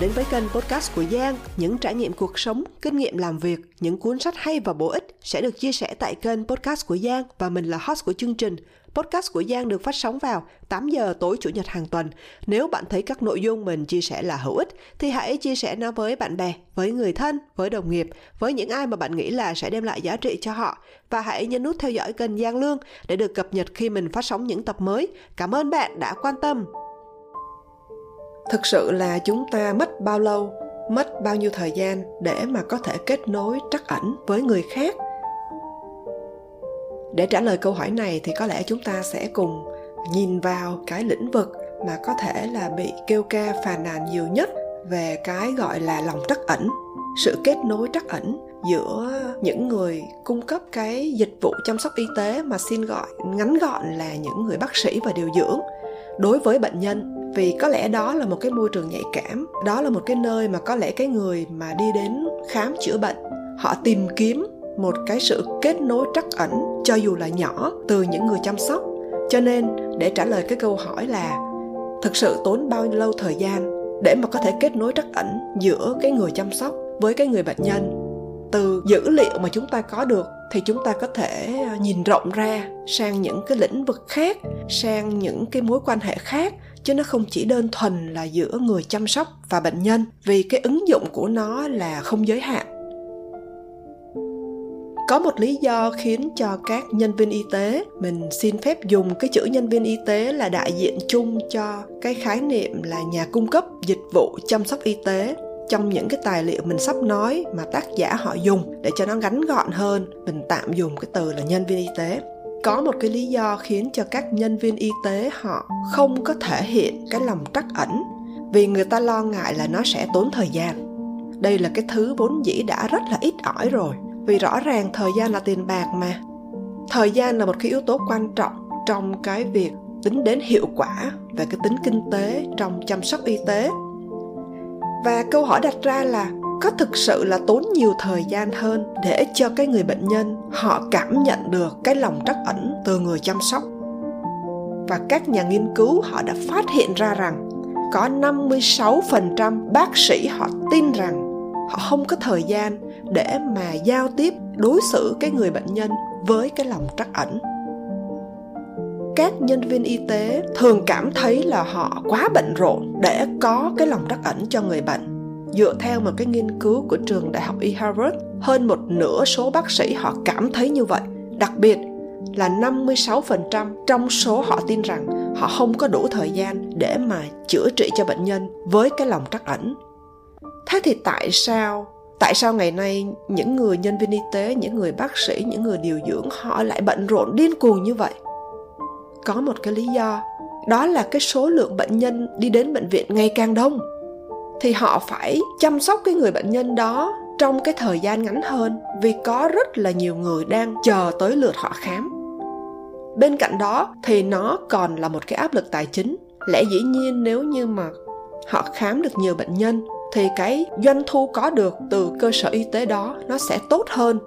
đến với kênh podcast của Giang. Những trải nghiệm cuộc sống, kinh nghiệm làm việc, những cuốn sách hay và bổ ích sẽ được chia sẻ tại kênh podcast của Giang và mình là host của chương trình. Podcast của Giang được phát sóng vào 8 giờ tối chủ nhật hàng tuần. Nếu bạn thấy các nội dung mình chia sẻ là hữu ích thì hãy chia sẻ nó với bạn bè, với người thân, với đồng nghiệp, với những ai mà bạn nghĩ là sẽ đem lại giá trị cho họ và hãy nhấn nút theo dõi kênh Giang Lương để được cập nhật khi mình phát sóng những tập mới. Cảm ơn bạn đã quan tâm thực sự là chúng ta mất bao lâu, mất bao nhiêu thời gian để mà có thể kết nối trắc ẩn với người khác? Để trả lời câu hỏi này thì có lẽ chúng ta sẽ cùng nhìn vào cái lĩnh vực mà có thể là bị kêu ca phàn nàn nhiều nhất về cái gọi là lòng trắc ẩn sự kết nối trắc ẩn giữa những người cung cấp cái dịch vụ chăm sóc y tế mà xin gọi, ngắn gọn là những người bác sĩ và điều dưỡng đối với bệnh nhân vì có lẽ đó là một cái môi trường nhạy cảm, đó là một cái nơi mà có lẽ cái người mà đi đến khám chữa bệnh, họ tìm kiếm một cái sự kết nối trắc ẩn, cho dù là nhỏ, từ những người chăm sóc. Cho nên, để trả lời cái câu hỏi là, thực sự tốn bao nhiêu lâu thời gian để mà có thể kết nối trắc ẩn giữa cái người chăm sóc với cái người bệnh nhân? Từ dữ liệu mà chúng ta có được thì chúng ta có thể ờ, nhìn rộng ra sang những cái lĩnh vực khác, sang những cái mối quan hệ khác chứ nó không chỉ đơn thuần là giữa người chăm sóc và bệnh nhân, vì cái ứng dụng của nó là không giới hạn. Có một lý do khiến cho các nhân viên y tế, mình xin phép dùng cái chữ nhân viên y tế là đại diện chung cho cái khái niệm là nhà cung cấp dịch vụ chăm sóc y tế trong những cái tài liệu mình sắp nói mà tác giả họ dùng để cho nó ngắn gọn hơn, mình tạm dùng cái từ là nhân viên y tế có một cái lý do khiến cho các nhân viên y tế họ không có thể hiện cái lòng trắc ẩn, vì người ta lo ngại là nó sẽ tốn thời gian. Đây là cái thứ vốn dĩ đã rất là ít ỏi rồi, vì rõ ràng thời gian là tiền bạc mà. Thời gian là một cái yếu tố quan trọng trong cái việc tính đến hiệu quả về cái tính kinh tế trong chăm sóc y tế. Và câu hỏi đặt ra là có thực sự là tốn nhiều thời gian hơn để cho cái người bệnh nhân họ cảm nhận được cái lòng trắc ẩn từ người chăm sóc. Và các nhà nghiên cứu họ đã phát hiện ra rằng có 56% bác sĩ họ tin rằng họ không có thời gian để mà giao tiếp, đối xử cái người bệnh nhân với cái lòng trắc ẩn các nhân viên y tế thường cảm thấy là họ quá bận rộn để có cái lòng trắc ẩn cho người bệnh dựa theo một cái nghiên cứu của trường đại học y Harvard, hơn một nửa số bác sĩ họ cảm thấy như vậy. Đặc biệt là 56% trong số họ tin rằng họ không có đủ thời gian để mà chữa trị cho bệnh nhân với cái lòng trắc ẩn. Thế thì tại sao tại sao ngày nay những người nhân viên y tế, những người bác sĩ, những người điều dưỡng họ lại bận rộn điên cuồng như vậy? Có một cái lý do, đó là cái số lượng bệnh nhân đi đến bệnh viện ngày càng đông thì họ phải chăm sóc cái người bệnh nhân đó trong cái thời gian ngắn hơn vì có rất là nhiều người đang chờ tới lượt họ khám. Bên cạnh đó thì nó còn là một cái áp lực tài chính. Lẽ dĩ nhiên nếu như mà họ khám được nhiều bệnh nhân thì cái doanh thu có được từ cơ sở y tế đó nó sẽ tốt hơn.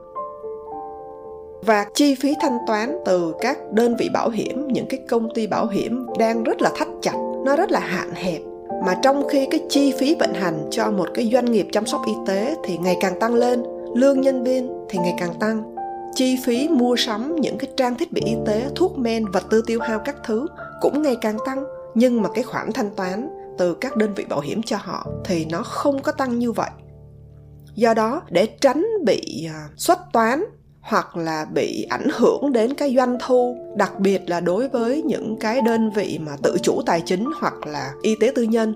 Và chi phí thanh toán từ các đơn vị bảo hiểm, những cái công ty bảo hiểm đang rất là thắt chặt, nó rất là hạn hẹp mà trong khi cái chi phí vận hành cho một cái doanh nghiệp chăm sóc y tế thì ngày càng tăng lên, lương nhân viên thì ngày càng tăng. Chi phí mua sắm những cái trang thiết bị y tế, thuốc men vật tư tiêu hao các thứ cũng ngày càng tăng. Nhưng mà cái khoản thanh toán từ các đơn vị bảo hiểm cho họ thì nó không có tăng như vậy. Do đó, để tránh bị à, xuất toán hoặc là bị ảnh hưởng đến cái doanh thu, đặc biệt là đối với những cái đơn vị mà tự chủ tài chính hoặc là y tế tư nhân.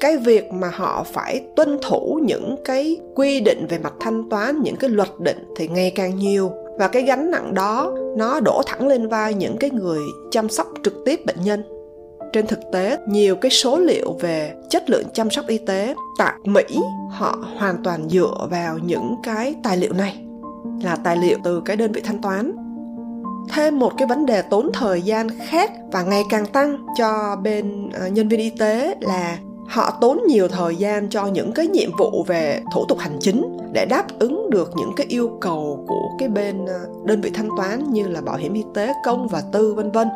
Cái việc mà họ phải tuân thủ những cái quy định về mặt thanh toán, những cái luật định thì ngày càng nhiều. Và cái gánh nặng đó, nó đổ thẳng lên vai những cái người chăm sóc trực tiếp bệnh nhân. Trên thực tế, nhiều cái số liệu về chất lượng chăm sóc y tế tại mỹ, họ hoàn toàn dựa vào những cái tài liệu này là tài liệu từ cái đơn vị thanh toán. Thêm một cái vấn đề tốn thời gian khác và ngày càng tăng cho bên ờ, nhân viên y tế là họ tốn nhiều thời gian cho những cái nhiệm vụ về thủ tục hành chính để đáp ứng được những cái yêu cầu của cái bên ờ, đơn vị thanh toán như là bảo hiểm y tế, công và tư, vân vân.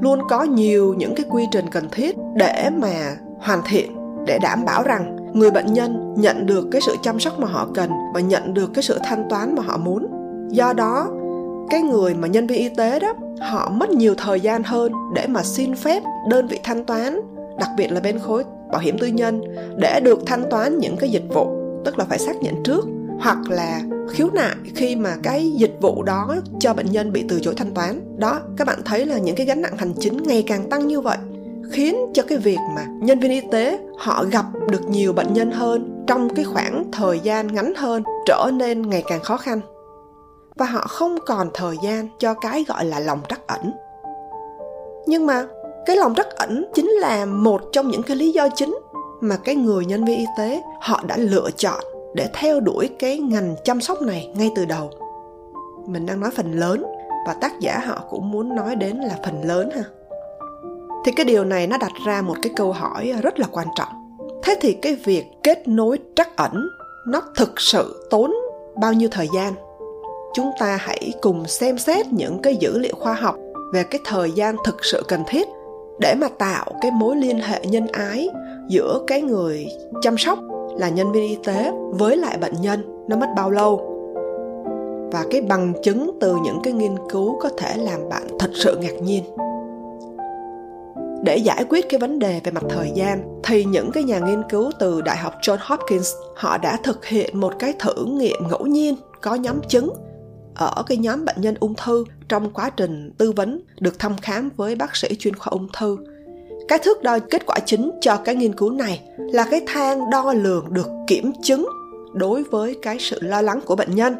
Luôn có nhiều những cái quy trình cần thiết để mà hoàn thiện, để đảm bảo rằng người bệnh nhân nhận được cái sự chăm sóc mà họ cần và nhận được cái sự thanh toán mà họ muốn. Do đó, cái người mà nhân viên y tế đó, họ mất nhiều thời gian hơn để mà xin phép đơn vị thanh toán, đặc biệt là bên khối bảo hiểm tư nhân, để được thanh toán những cái dịch vụ, tức là phải xác nhận trước, hoặc là khiếu nại khi mà cái dịch vụ đó cho bệnh nhân bị từ chối thanh toán. Đó, các bạn thấy là những cái gánh nặng hành chính ngày càng tăng như vậy khiến cho cái việc mà nhân viên y tế họ gặp được nhiều bệnh nhân hơn trong cái khoảng thời gian ngắn hơn trở nên ngày càng khó khăn. Và họ không còn thời gian cho cái gọi là lòng trắc ẩn. Nhưng mà cái lòng trắc ẩn chính là một trong những cái lý do chính mà cái người nhân viên y tế họ đã lựa chọn để theo đuổi cái ngành chăm sóc này ngay từ đầu. Mình đang nói phần lớn và tác giả họ cũng muốn nói đến là phần lớn ha thì cái điều này nó đặt ra một cái câu hỏi rất là quan trọng. Thế thì cái việc kết nối trắc ẩn, nó thực sự tốn bao nhiêu thời gian? Chúng ta hãy cùng xem xét những cái dữ liệu khoa học về cái thời gian thực sự cần thiết để mà tạo cái mối liên hệ nhân ái giữa cái người chăm sóc là nhân viên y tế với lại bệnh nhân nó mất bao lâu. Và cái bằng chứng từ những cái nghiên cứu có thể làm bạn thật sự ngạc nhiên để giải quyết cái vấn đề về mặt thời gian, thì những cái nhà nghiên cứu từ đại học John Hopkins, họ đã thực hiện một cái thử nghiệm ngẫu nhiên có nhóm chứng ở cái nhóm bệnh nhân ung thư trong quá trình tư vấn được thăm khám với bác sĩ chuyên khoa ung thư. Cái thước đo kết quả chính cho cái nghiên cứu này là cái thang đo lường được kiểm chứng đối với cái sự lo lắng của bệnh nhân.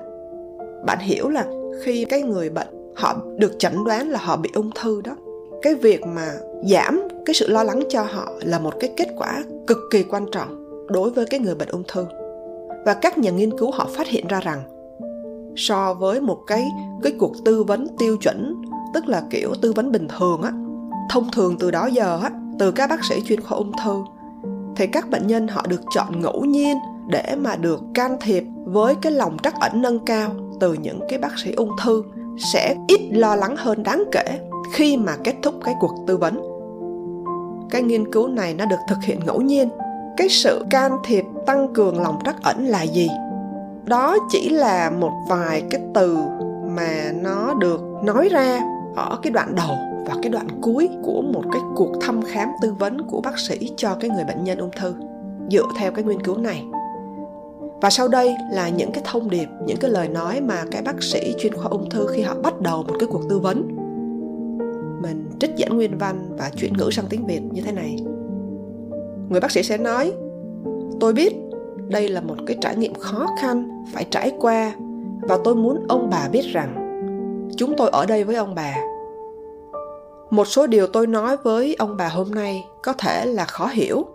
Bạn hiểu là khi cái người bệnh họ được chẩn đoán là họ bị ung thư đó cái việc mà giảm cái sự lo lắng cho họ là một cái kết quả cực kỳ quan trọng đối với cái người bệnh ung thư. Và các nhà nghiên cứu họ phát hiện ra rằng so với một cái cái cuộc tư vấn tiêu chuẩn, tức là kiểu tư vấn bình thường á, thông thường từ đó giờ á, từ các bác sĩ chuyên khoa ung thư, thì các bệnh nhân họ được chọn ngẫu nhiên để mà được can thiệp với cái lòng trắc ẩn nâng cao từ những cái bác sĩ ung thư sẽ ít lo lắng hơn đáng kể khi mà kết thúc cái cuộc tư vấn. Cái nghiên cứu này nó được thực hiện ngẫu nhiên. Cái sự can thiệp tăng cường lòng trắc ẩn là gì? Đó chỉ là một vài cái từ mà nó được nói ra ở cái đoạn đầu và cái đoạn cuối của một cái cuộc thăm khám tư vấn của bác sĩ cho cái người bệnh nhân ung thư, dựa theo cái nghiên cứu này. Và sau đây là những cái thông điệp, những cái lời nói mà cái bác sĩ chuyên khoa ung thư khi họ bắt đầu một cái cuộc tư vấn trích dẫn nguyên văn và chuyển ngữ sang tiếng việt như thế này. Người bác sĩ sẽ nói, tôi biết đây là một cái trải nghiệm khó khăn phải trải qua và tôi muốn ông bà biết rằng chúng tôi ở đây với ông bà. Một số điều tôi nói với ông bà hôm nay có thể là khó hiểu.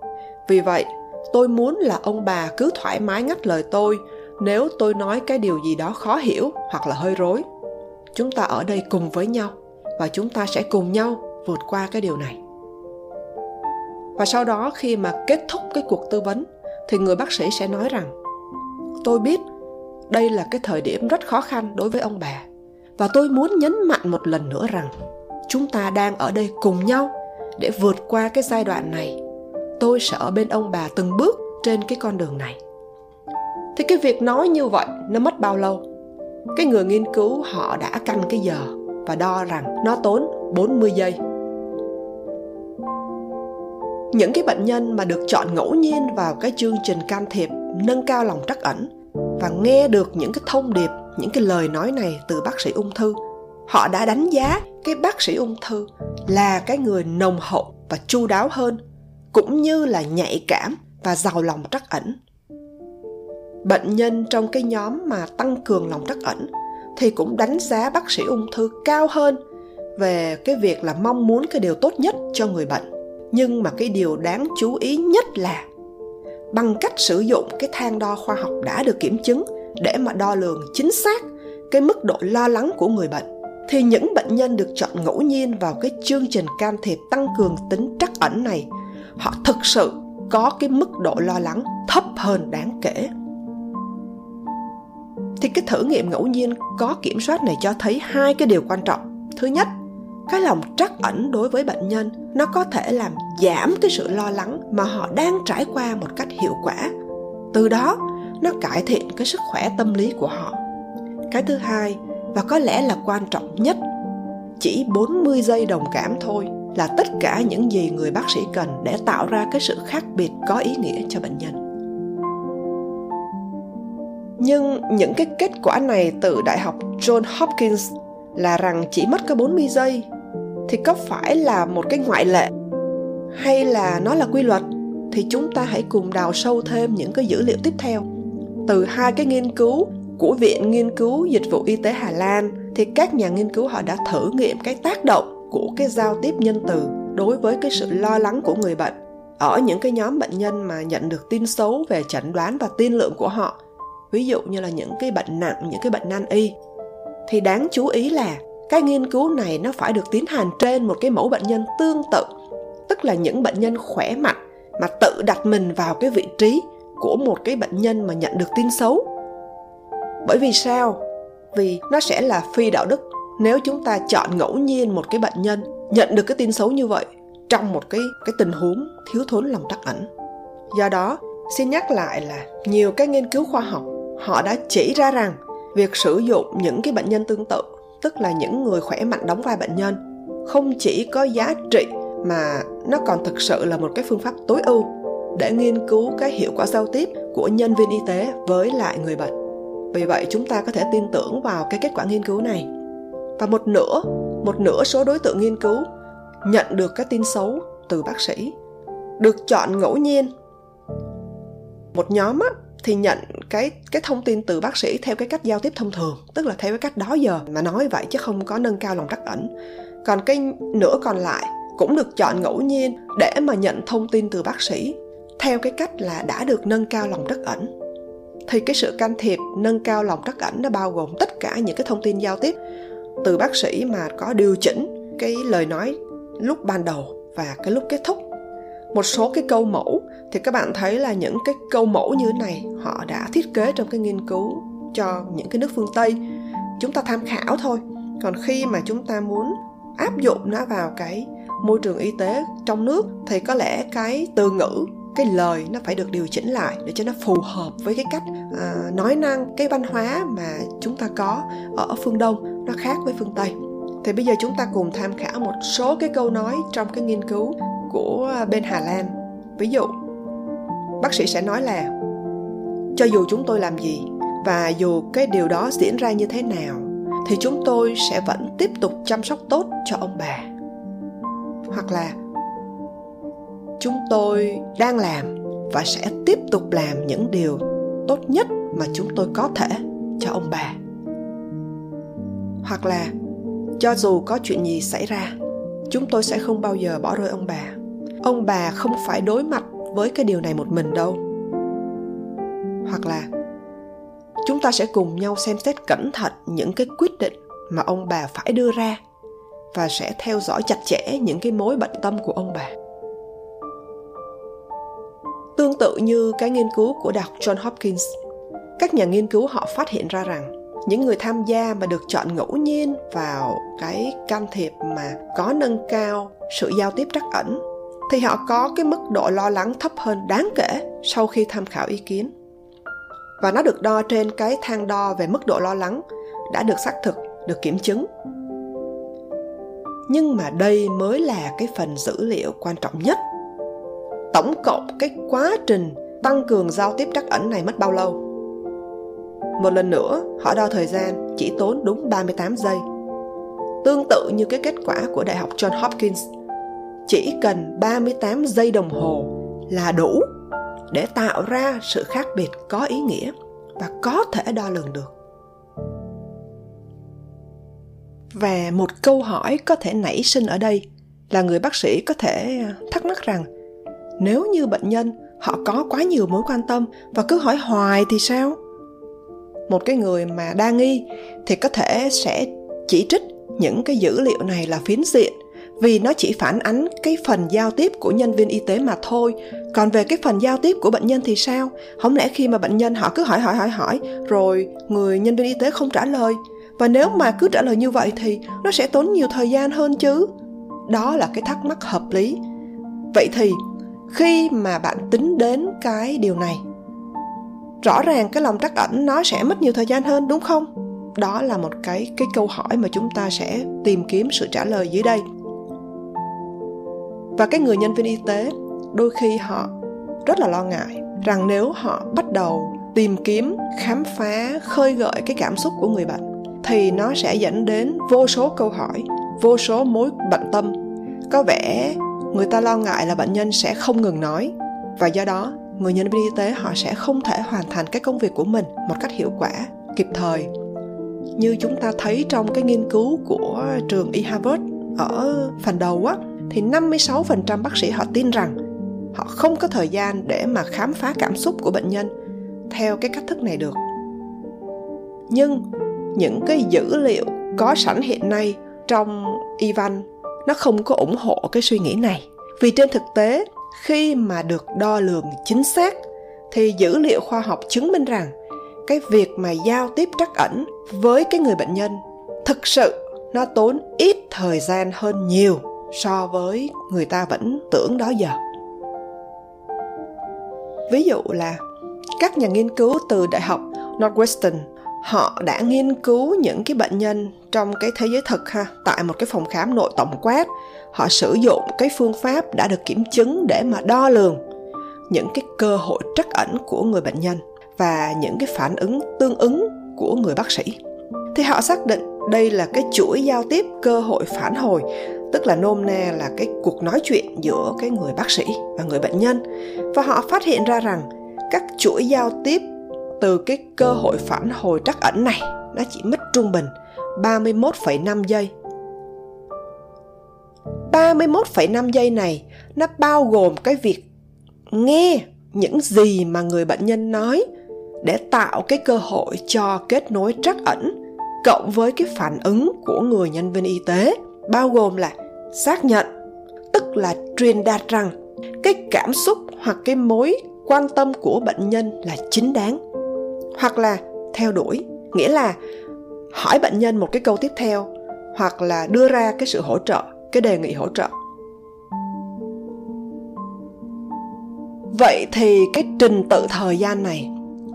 Vì vậy, tôi muốn là ông bà cứ thoải mái ngắt lời tôi nếu tôi nói cái điều gì đó khó hiểu hoặc là hơi rối. Chúng ta ở đây cùng với nhau và chúng ta sẽ cùng nhau vượt qua cái điều này. Và sau đó khi mà kết thúc cái cuộc tư vấn, thì người bác sĩ sẽ nói rằng, tôi biết đây là cái thời điểm rất khó khăn đối với ông bà, và tôi muốn nhấn mạnh một lần nữa rằng chúng ta đang ở đây cùng nhau để vượt qua cái giai đoạn này. Tôi sẽ ở bên ông bà từng bước trên cái con đường này. Thì cái việc nói như vậy nó mất bao lâu? Cái người nghiên cứu họ đã canh cái giờ và đo rằng nó tốn 40 giây. Những cái bệnh nhân mà được chọn ngẫu nhiên vào cái chương trình can thiệp, nâng cao lòng trắc ẩn và nghe được những cái thông điệp, những cái lời nói này từ bác sĩ ung thư, họ đã đánh giá cái bác sĩ ung thư là cái người nồng hậu và chu đáo hơn, cũng như là nhạy cảm và giàu lòng trắc ẩn. Bệnh nhân trong cái nhóm mà tăng cường lòng trắc ẩn thì cũng đánh giá bác sĩ ung thư cao hơn về cái việc là mong muốn cái điều tốt nhất cho người bệnh. Nhưng mà cái điều đáng chú ý nhất là bằng cách sử dụng cái thang đo khoa học đã được kiểm chứng để mà đo lường chính xác cái mức độ lo lắng của người bệnh, thì những bệnh nhân được chọn ngẫu nhiên vào cái chương trình can thiệp tăng cường tính trắc ẩn này, họ thực sự có cái mức độ lo lắng thấp hơn đáng kể thì cái thử nghiệm ngẫu nhiên có kiểm soát này cho thấy hai cái điều quan trọng. Thứ nhất, cái lòng trắc ẩn đối với bệnh nhân, nó có thể làm giảm cái sự lo lắng mà họ đang trải qua một cách hiệu quả. Từ đó, nó cải thiện cái sức khỏe tâm lý của họ. Cái thứ hai, và có lẽ là quan trọng nhất, chỉ 40 giây đồng cảm thôi là tất cả những gì người bác sĩ cần để tạo ra cái sự khác biệt có ý nghĩa cho bệnh nhân. Nhưng những cái kết quả này từ Đại học John Hopkins là rằng chỉ mất có 40 giây thì có phải là một cái ngoại lệ? Hay là nó là quy luật? Thì chúng ta hãy cùng đào sâu thêm những cái dữ liệu tiếp theo. Từ hai cái nghiên cứu của Viện Nghiên cứu Dịch vụ Y tế Hà Lan thì các nhà nghiên cứu họ đã thử nghiệm cái tác động của cái giao tiếp nhân từ đối với cái sự lo lắng của người bệnh. Ở những cái nhóm bệnh nhân mà nhận được tin xấu về chẩn đoán và tin lượng của họ ví dụ như là những cái bệnh nặng, những cái bệnh nan y. Thì đáng chú ý là cái nghiên cứu này nó phải được tiến hành trên một cái mẫu bệnh nhân tương tự. Tức là những bệnh nhân khỏe mạnh mà tự đặt mình vào cái vị trí của một cái bệnh nhân mà nhận được tin xấu. Bởi vì sao? Vì nó sẽ là phi đạo đức. Nếu chúng ta chọn ngẫu nhiên một cái bệnh nhân nhận được cái tin xấu như vậy trong một cái cái tình huống thiếu thốn lòng trắc ẩn. Do đó, xin nhắc lại là nhiều cái nghiên cứu khoa học họ đã chỉ ra rằng việc sử dụng những cái bệnh nhân tương tự tức là những người khỏe mạnh đóng vai bệnh nhân không chỉ có giá trị mà nó còn thực sự là một cái phương pháp tối ưu để nghiên cứu cái hiệu quả giao tiếp của nhân viên y tế với lại người bệnh. Vì vậy chúng ta có thể tin tưởng vào cái kết quả nghiên cứu này. Và một nửa một nửa số đối tượng nghiên cứu nhận được các tin xấu từ bác sĩ được chọn ngẫu nhiên. Một nhóm á, thì nhận cái cái thông tin từ bác sĩ theo cái cách giao tiếp thông thường, tức là theo cái cách đó giờ mà nói vậy chứ không có nâng cao lòng trắc ẩn. Còn cái nửa còn lại cũng được chọn ngẫu nhiên để mà nhận thông tin từ bác sĩ theo cái cách là đã được nâng cao lòng trắc ẩn. Thì cái sự can thiệp nâng cao lòng trắc ẩn nó bao gồm tất cả những cái thông tin giao tiếp từ bác sĩ mà có điều chỉnh cái lời nói lúc ban đầu và cái lúc kết thúc. Một số cái câu mẫu thì các bạn thấy là những cái câu mẫu như thế này họ đã thiết kế trong cái nghiên cứu cho những cái nước phương tây. Chúng ta tham khảo thôi. Còn khi mà chúng ta muốn áp dụng nó vào cái môi trường y tế trong nước thì có lẽ cái từ ngữ cái lời nó phải được điều chỉnh lại để cho nó phù hợp với cái cách à, nói năng cái văn hóa mà chúng ta có ở phương đông nó khác với phương tây. Thì bây giờ chúng ta cùng tham khảo một số cái câu nói trong cái nghiên cứu của bên hà lan. Ví dụ bác sĩ sẽ nói là, cho dù chúng tôi làm gì và dù cái điều đó diễn ra như thế nào, thì chúng tôi sẽ vẫn tiếp tục chăm sóc tốt cho ông bà. Hoặc là, chúng tôi đang làm và sẽ tiếp tục làm những điều tốt nhất mà chúng tôi có thể cho ông bà. Hoặc là, cho dù có chuyện gì xảy ra, chúng tôi sẽ không bao giờ bỏ rơi ông bà. Ông bà không phải đối mặt với cái điều này một mình đâu. Hoặc là chúng ta sẽ cùng nhau xem xét cẩn thận những cái quyết định mà ông bà phải đưa ra và sẽ theo dõi chặt chẽ những cái mối bận tâm của ông bà. Tương tự như cái nghiên cứu của Đại học John Hopkins, các nhà nghiên cứu họ phát hiện ra rằng những người tham gia mà được chọn ngẫu nhiên vào cái can thiệp mà có nâng cao sự giao tiếp trắc ẩn thì họ có cái mức độ lo lắng thấp hơn đáng kể sau khi tham khảo ý kiến. Và nó được đo trên cái thang đo về mức độ lo lắng đã được xác thực, được kiểm chứng. Nhưng mà đây mới là cái phần dữ liệu quan trọng nhất tổng cộng cái quá trình tăng cường giao tiếp trắc ẩn này mất bao lâu? Một lần nữa, họ đo thời gian chỉ tốn đúng 38 giây. Tương tự như cái kết quả của Đại học John Hopkins, chỉ cần 38 giây đồng hồ là đủ để tạo ra sự khác biệt có ý nghĩa và có thể đo lường được. Và một câu hỏi có thể nảy sinh ở đây là người bác sĩ có thể thắc mắc rằng, nếu như bệnh nhân họ có quá nhiều mối quan tâm và cứ hỏi hoài thì sao một cái người mà đa nghi thì có thể sẽ chỉ trích những cái dữ liệu này là phiến diện vì nó chỉ phản ánh cái phần giao tiếp của nhân viên y tế mà thôi. Còn về cái phần giao tiếp của bệnh nhân thì sao? Không lẽ khi mà bệnh nhân họ cứ hỏi hỏi hỏi hỏi, rồi người nhân viên y tế không trả lời? Và nếu mà cứ trả lời như vậy thì nó sẽ tốn nhiều thời gian hơn chứ? Đó là cái thắc mắc hợp lý. Vậy thì khi mà bạn tính đến cái điều này, rõ ràng cái lòng trắc ẩn nó sẽ mất nhiều thời gian hơn, đúng không? Đó là một cái cái câu hỏi mà chúng ta sẽ tìm kiếm sự trả lời dưới đây và cái người nhân viên y tế, đôi khi họ rất là lo ngại rằng nếu họ bắt đầu tìm kiếm, khám phá, khơi gợi cái cảm xúc của người bệnh, thì nó sẽ dẫn đến vô số câu hỏi, vô số mối bận tâm. Có vẻ người ta lo ngại là bệnh nhân sẽ không ngừng nói, và do đó người nhân viên y tế họ sẽ không thể hoàn thành cái công việc của mình một cách hiệu quả kịp thời. Như chúng ta thấy trong cái nghiên cứu của trường y Harvard ở phần đầu á thì 56% bác sĩ họ tin rằng họ không có thời gian để mà khám phá cảm xúc của bệnh nhân theo cái cách thức này được. Nhưng những cái dữ liệu có sẵn hiện nay trong y văn nó không có ủng hộ cái suy nghĩ này. Vì trên thực tế, khi mà được đo lường chính xác thì dữ liệu khoa học chứng minh rằng cái việc mà giao tiếp trắc ẩn với cái người bệnh nhân thực sự nó tốn ít thời gian hơn nhiều so với người ta vẫn tưởng đó giờ. Ví dụ là các nhà nghiên cứu từ đại học northwestern, họ đã nghiên cứu những cái bệnh nhân trong cái thế giới thực ha, tại một cái phòng khám nội tổng quát. Họ sử dụng cái phương pháp đã được kiểm chứng để mà đo lường những cái cơ hội trắc ẩn của người bệnh nhân và những cái phản ứng tương ứng của người bác sĩ. Thì họ xác định đây là cái chuỗi giao tiếp cơ hội phản hồi tức là nôm na là cái cuộc nói chuyện giữa cái người bác sĩ và người bệnh nhân. Và họ phát hiện ra rằng các chuỗi giao tiếp từ cái cơ hội phản hồi trắc ẩn này nó chỉ mất trung bình 31,5 giây. 31,5 giây này nó bao gồm cái việc nghe những gì mà người bệnh nhân nói để tạo cái cơ hội cho kết nối trắc ẩn cộng với cái phản ứng của người nhân viên y tế bao gồm là xác nhận, tức là truyền đạt rằng cái cảm xúc hoặc cái mối quan tâm của bệnh nhân là chính đáng, hoặc là theo đuổi, nghĩa là hỏi bệnh nhân một cái câu tiếp theo, hoặc là đưa ra cái sự hỗ trợ, cái đề nghị hỗ trợ. Vậy thì cái trình tự thời gian này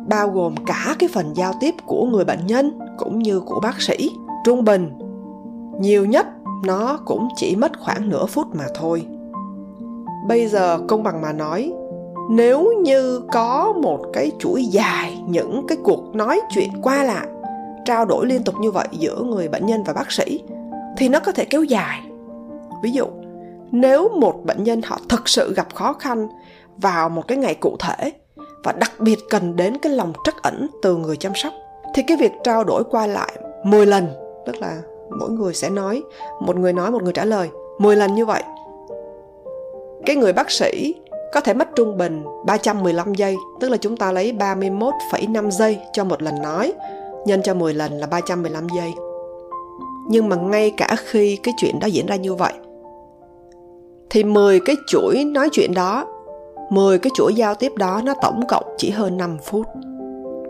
bao gồm cả cái phần giao tiếp của người bệnh nhân cũng như của bác sĩ trung bình. Nhiều nhất nó cũng chỉ mất khoảng nửa phút mà thôi. Bây giờ công bằng mà nói, nếu như có một cái chuỗi dài những cái cuộc nói chuyện qua lại, trao đổi liên tục như vậy giữa người bệnh nhân và bác sĩ, thì nó có thể kéo dài. Ví dụ, nếu một bệnh nhân họ thực sự gặp khó khăn vào một cái ngày cụ thể và đặc biệt cần đến cái lòng trắc ẩn từ người chăm sóc, thì cái việc trao đổi qua lại 10 lần, tức là mỗi người sẽ nói một người nói một người trả lời 10 lần như vậy cái người bác sĩ có thể mất trung bình 315 giây, tức là chúng ta lấy 31,5 giây cho một lần nói, nhân cho 10 lần là 315 giây. Nhưng mà ngay cả khi cái chuyện đó diễn ra như vậy, thì 10 cái chuỗi nói chuyện đó, 10 cái chuỗi giao tiếp đó nó tổng cộng chỉ hơn 5 phút.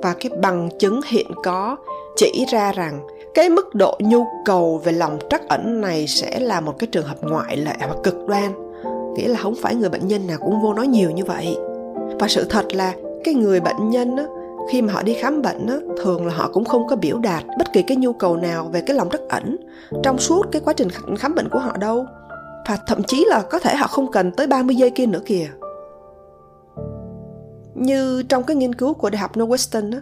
Và cái bằng chứng hiện có chỉ ra rằng cái mức độ nhu cầu về lòng trắc ẩn này sẽ là một cái trường hợp ngoại lệ và cực đoan. Nghĩa là không phải người bệnh nhân nào cũng vô nói nhiều như vậy. Và sự thật là cái người bệnh nhân á, khi mà họ đi khám bệnh á, thường là họ cũng không có biểu đạt bất kỳ cái nhu cầu nào về cái lòng trắc ẩn trong suốt cái quá trình khám bệnh của họ đâu. Và thậm chí là có thể họ không cần tới 30 giây kia nữa kìa. Như trong cái nghiên cứu của đại học Northwestern á,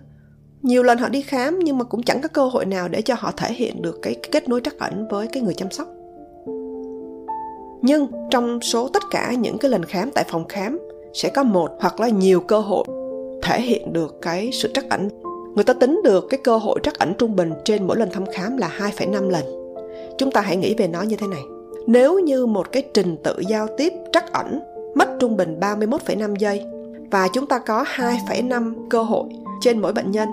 nhiều lần họ đi khám nhưng mà cũng chẳng có cơ hội nào để cho họ thể hiện được cái, kết nối trắc ẩn với cái người chăm sóc. Nhưng trong số tất cả những cái lần khám tại phòng khám sẽ có một hoặc là nhiều cơ hội thể hiện được cái sự trắc ẩn. Người ta tính được cái cơ hội trắc ẩn trung bình trên mỗi lần thăm khám là 2,5 lần. Chúng ta hãy nghĩ về nó như thế này. Nếu như một cái trình tự giao tiếp trắc ẩn mất trung bình 31,5 giây và chúng ta có 2,5 cơ hội trên mỗi bệnh nhân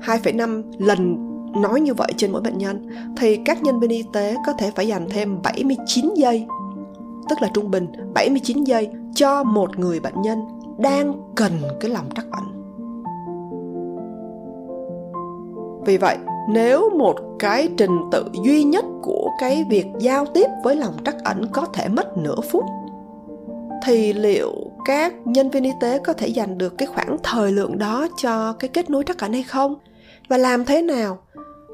2,5 lần nói như vậy trên mỗi bệnh nhân thì các nhân viên y tế có thể phải dành thêm 79 giây tức là trung bình 79 giây cho một người bệnh nhân đang cần cái lòng trắc ẩn. Vì vậy, nếu một cái trình tự duy nhất của cái việc giao tiếp với lòng trắc ẩn có thể mất nửa phút thì liệu các nhân viên y tế có thể dành được cái khoảng thời lượng đó cho cái kết nối trắc ẩn hay không? Và làm thế nào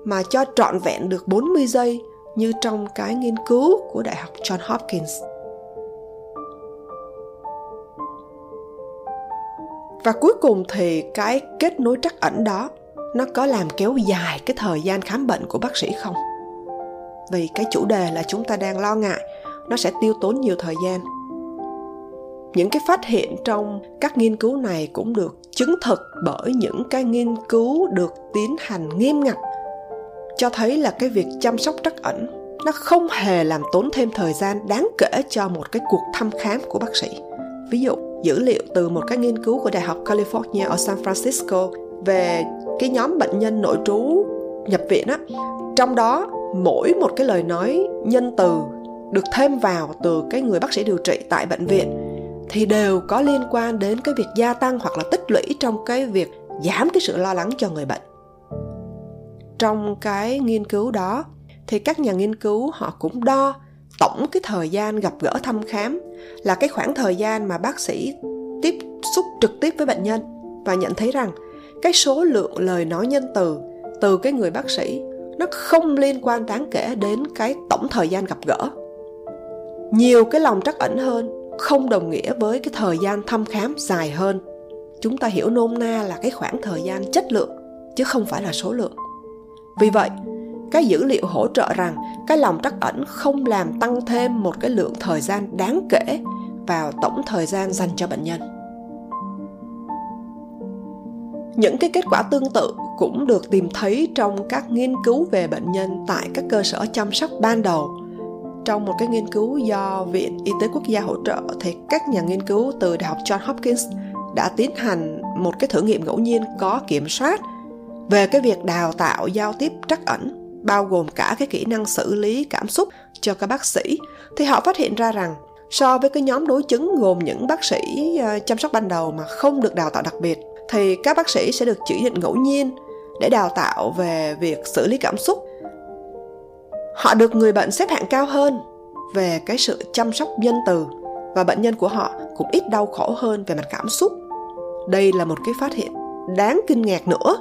mà cho trọn vẹn được 40 giây như trong cái nghiên cứu của Đại học John Hopkins. Và cuối cùng thì cái kết nối trắc ẩn đó, nó có làm kéo dài cái thời gian khám bệnh của bác sĩ không? Vì cái chủ đề là chúng ta đang lo ngại, nó sẽ tiêu tốn nhiều thời gian. Những cái phát hiện trong các nghiên cứu này cũng được chứng thực bởi những cái nghiên cứu được tiến hành nghiêm ngặt cho thấy là cái việc chăm sóc trắc ẩn. Nó không hề làm tốn thêm thời gian đáng kể cho một cái cuộc thăm khám của bác sĩ. Ví dụ, dữ liệu từ một cái nghiên cứu của Đại học California ở San Francisco về cái nhóm bệnh nhân nội trú nhập viện á, trong đó mỗi một cái lời nói nhân từ được thêm vào từ cái người bác sĩ điều trị tại bệnh viện thì đều có liên quan đến cái việc gia tăng hoặc là tích lũy trong cái việc giảm cái sự lo lắng cho người bệnh. Trong cái nghiên cứu đó, thì các nhà nghiên cứu họ cũng đo tổng cái thời gian gặp gỡ thăm khám là cái khoảng thời gian mà bác sĩ tiếp xúc trực tiếp với bệnh nhân và nhận thấy rằng cái số lượng lời nói nhân từ từ cái người bác sĩ nó không liên quan đáng kể đến cái tổng thời gian gặp gỡ. Nhiều cái lòng trắc ẩn hơn không đồng nghĩa với cái thời gian thăm khám dài hơn chúng ta hiểu nôm na là cái khoảng thời gian chất lượng chứ không phải là số lượng vì vậy, cái dữ liệu hỗ trợ rằng cái lòng trắc ẩn không làm tăng thêm một cái lượng thời gian đáng kể vào tổng thời gian dành cho bệnh nhân. Những cái kết quả tương tự cũng được tìm thấy trong các nghiên cứu về bệnh nhân tại các cơ sở chăm sóc ban đầu. Trong một cái nghiên cứu do Viện Y tế Quốc gia hỗ trợ thì các nhà nghiên cứu từ Đại học John Hopkins đã tiến hành một cái thử nghiệm ngẫu nhiên có kiểm soát về cái việc đào tạo giao tiếp trắc ẩn, bao gồm cả cái kỹ năng xử lý cảm xúc cho các bác sĩ. Thì họ phát hiện ra rằng so với cái nhóm đối chứng gồm những bác sĩ ờ, chăm sóc ban đầu mà không được đào tạo đặc biệt, thì các bác sĩ sẽ được chỉ định ngẫu nhiên để đào tạo về việc xử lý cảm xúc họ được người bệnh xếp hạng cao hơn về cái sự chăm sóc nhân từ và bệnh nhân của họ cũng ít đau khổ hơn về mặt cảm xúc. Đây là một cái phát hiện đáng kinh ngạc nữa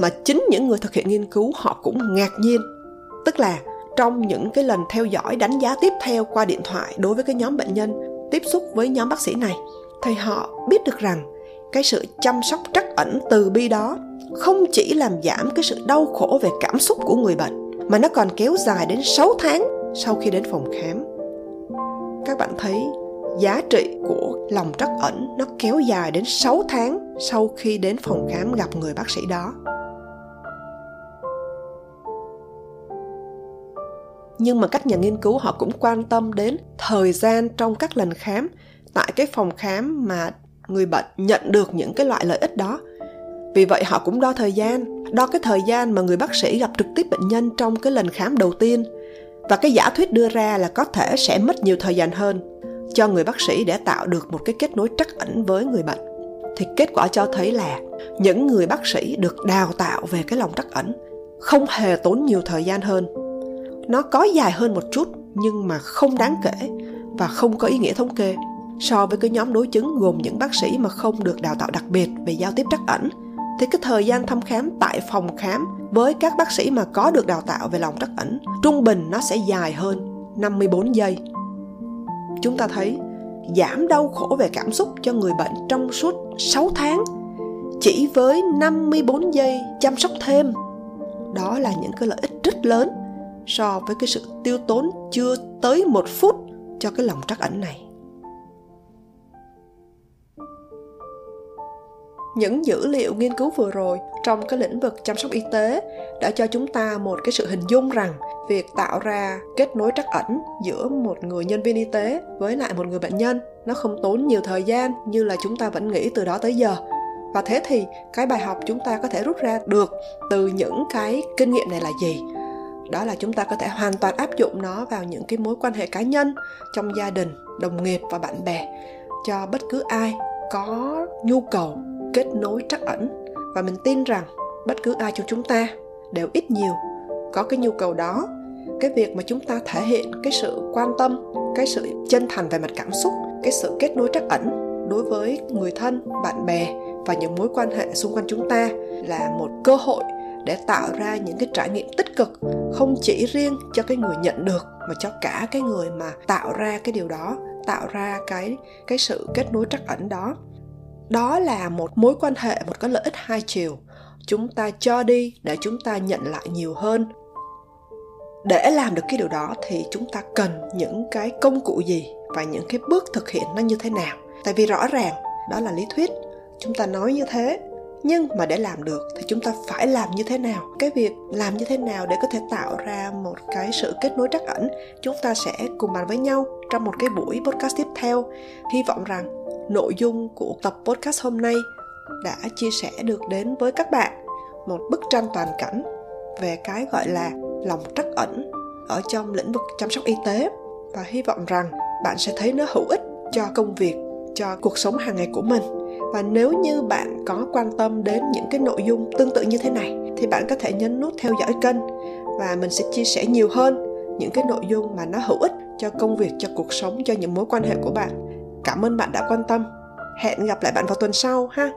mà chính những người thực hiện nghiên cứu họ cũng ngạc nhiên. Tức là trong những cái lần theo dõi đánh giá tiếp theo qua điện thoại đối với cái nhóm bệnh nhân tiếp xúc với nhóm bác sĩ này, thì họ biết được rằng cái sự chăm sóc trắc ẩn từ bi đó không chỉ làm giảm cái sự đau khổ về cảm xúc của người bệnh mà nó còn kéo dài đến 6 tháng sau khi đến phòng khám. Các bạn thấy, giá trị của lòng trắc ẩn nó kéo dài đến 6 tháng sau khi đến phòng khám gặp người bác sĩ đó. nhưng mà các nhà nghiên cứu họ cũng quan tâm đến thời gian trong các lần khám tại cái phòng khám mà người bệnh nhận được những cái loại lợi ích đó vì vậy họ cũng đo thời gian đo cái thời gian mà người bác sĩ gặp trực tiếp bệnh nhân trong cái lần khám đầu tiên. Và cái giả thuyết đưa ra là có thể sẽ mất nhiều thời gian hơn cho người bác sĩ để tạo được một cái kết nối trắc ẩn với người bệnh. Thì kết quả cho thấy là những người bác sĩ được đào tạo về cái lòng trắc ẩn không hề tốn nhiều thời gian hơn. Nó có dài hơn một chút nhưng mà không đáng kể và không có ý nghĩa thống kê so với cái nhóm đối chứng gồm những bác sĩ mà không được đào tạo đặc biệt về giao tiếp trắc ẩn thì cái thời gian thăm khám tại phòng khám với các bác sĩ mà có được đào tạo về lòng trắc ẩn, trung bình nó sẽ dài hơn 54 giây. Chúng ta thấy giảm đau khổ về cảm xúc cho người bệnh trong suốt 6 tháng chỉ với 54 giây chăm sóc thêm. Đó là những cái lợi ích rất lớn so với cái sự tiêu tốn chưa tới một phút cho cái lòng trắc ẩn này những dữ liệu nghiên cứu vừa rồi trong cái lĩnh vực chăm sóc y tế đã cho chúng ta một cái sự hình dung rằng việc tạo ra kết nối trắc ẩn giữa một người nhân viên y tế với lại một người bệnh nhân nó không tốn nhiều thời gian như là chúng ta vẫn nghĩ từ đó tới giờ. Và thế thì cái bài học chúng ta có thể rút ra được từ những cái kinh nghiệm này là gì? Đó là chúng ta có thể hoàn toàn áp dụng nó vào những cái mối quan hệ cá nhân, trong gia đình, đồng nghiệp và bạn bè cho bất cứ ai có nhu cầu kết nối trắc ẩn và mình tin rằng bất cứ ai trong chúng ta đều ít nhiều có cái nhu cầu đó. Cái việc mà chúng ta thể hiện cái sự quan tâm, cái sự chân thành về mặt cảm xúc, cái sự kết nối trắc ẩn đối với người thân, bạn bè và những mối quan hệ xung quanh chúng ta là một cơ hội để tạo ra những cái trải nghiệm tích cực, không chỉ riêng cho cái người nhận được mà cho cả cái người mà tạo ra cái điều đó, tạo ra cái cái sự kết nối trắc ẩn đó đó là một mối quan hệ, một cái lợi ích hai chiều. Chúng ta cho đi để chúng ta nhận lại nhiều hơn. Để làm được cái điều đó thì chúng ta cần những cái công cụ gì và những cái bước thực hiện nó như thế nào? Tại vì rõ ràng đó là lý thuyết. Chúng ta nói như thế nhưng mà để làm được thì chúng ta phải làm như thế nào? Cái việc làm như thế nào để có thể tạo ra một cái sự kết nối trắc ẩn? Chúng ta sẽ cùng bàn với nhau trong một cái buổi podcast tiếp theo. Hy vọng rằng nội dung của tập podcast hôm nay đã chia sẻ được đến với các bạn một bức tranh toàn cảnh về cái gọi là lòng trắc ẩn ở trong lĩnh vực chăm sóc y tế. Và hy vọng rằng bạn sẽ thấy nó hữu ích cho công việc, cho cuộc sống hàng ngày của mình và nếu như bạn có quan tâm đến những cái nội dung tương tự như thế này, thì bạn có thể nhấn nút theo dõi kênh. Và mình sẽ chia sẻ nhiều hơn những cái nội dung mà nó hữu ích cho công việc, cho cuộc sống, cho những mối quan hệ của bạn. Cảm ơn bạn đã quan tâm. Hẹn gặp lại bạn vào tuần sau ha!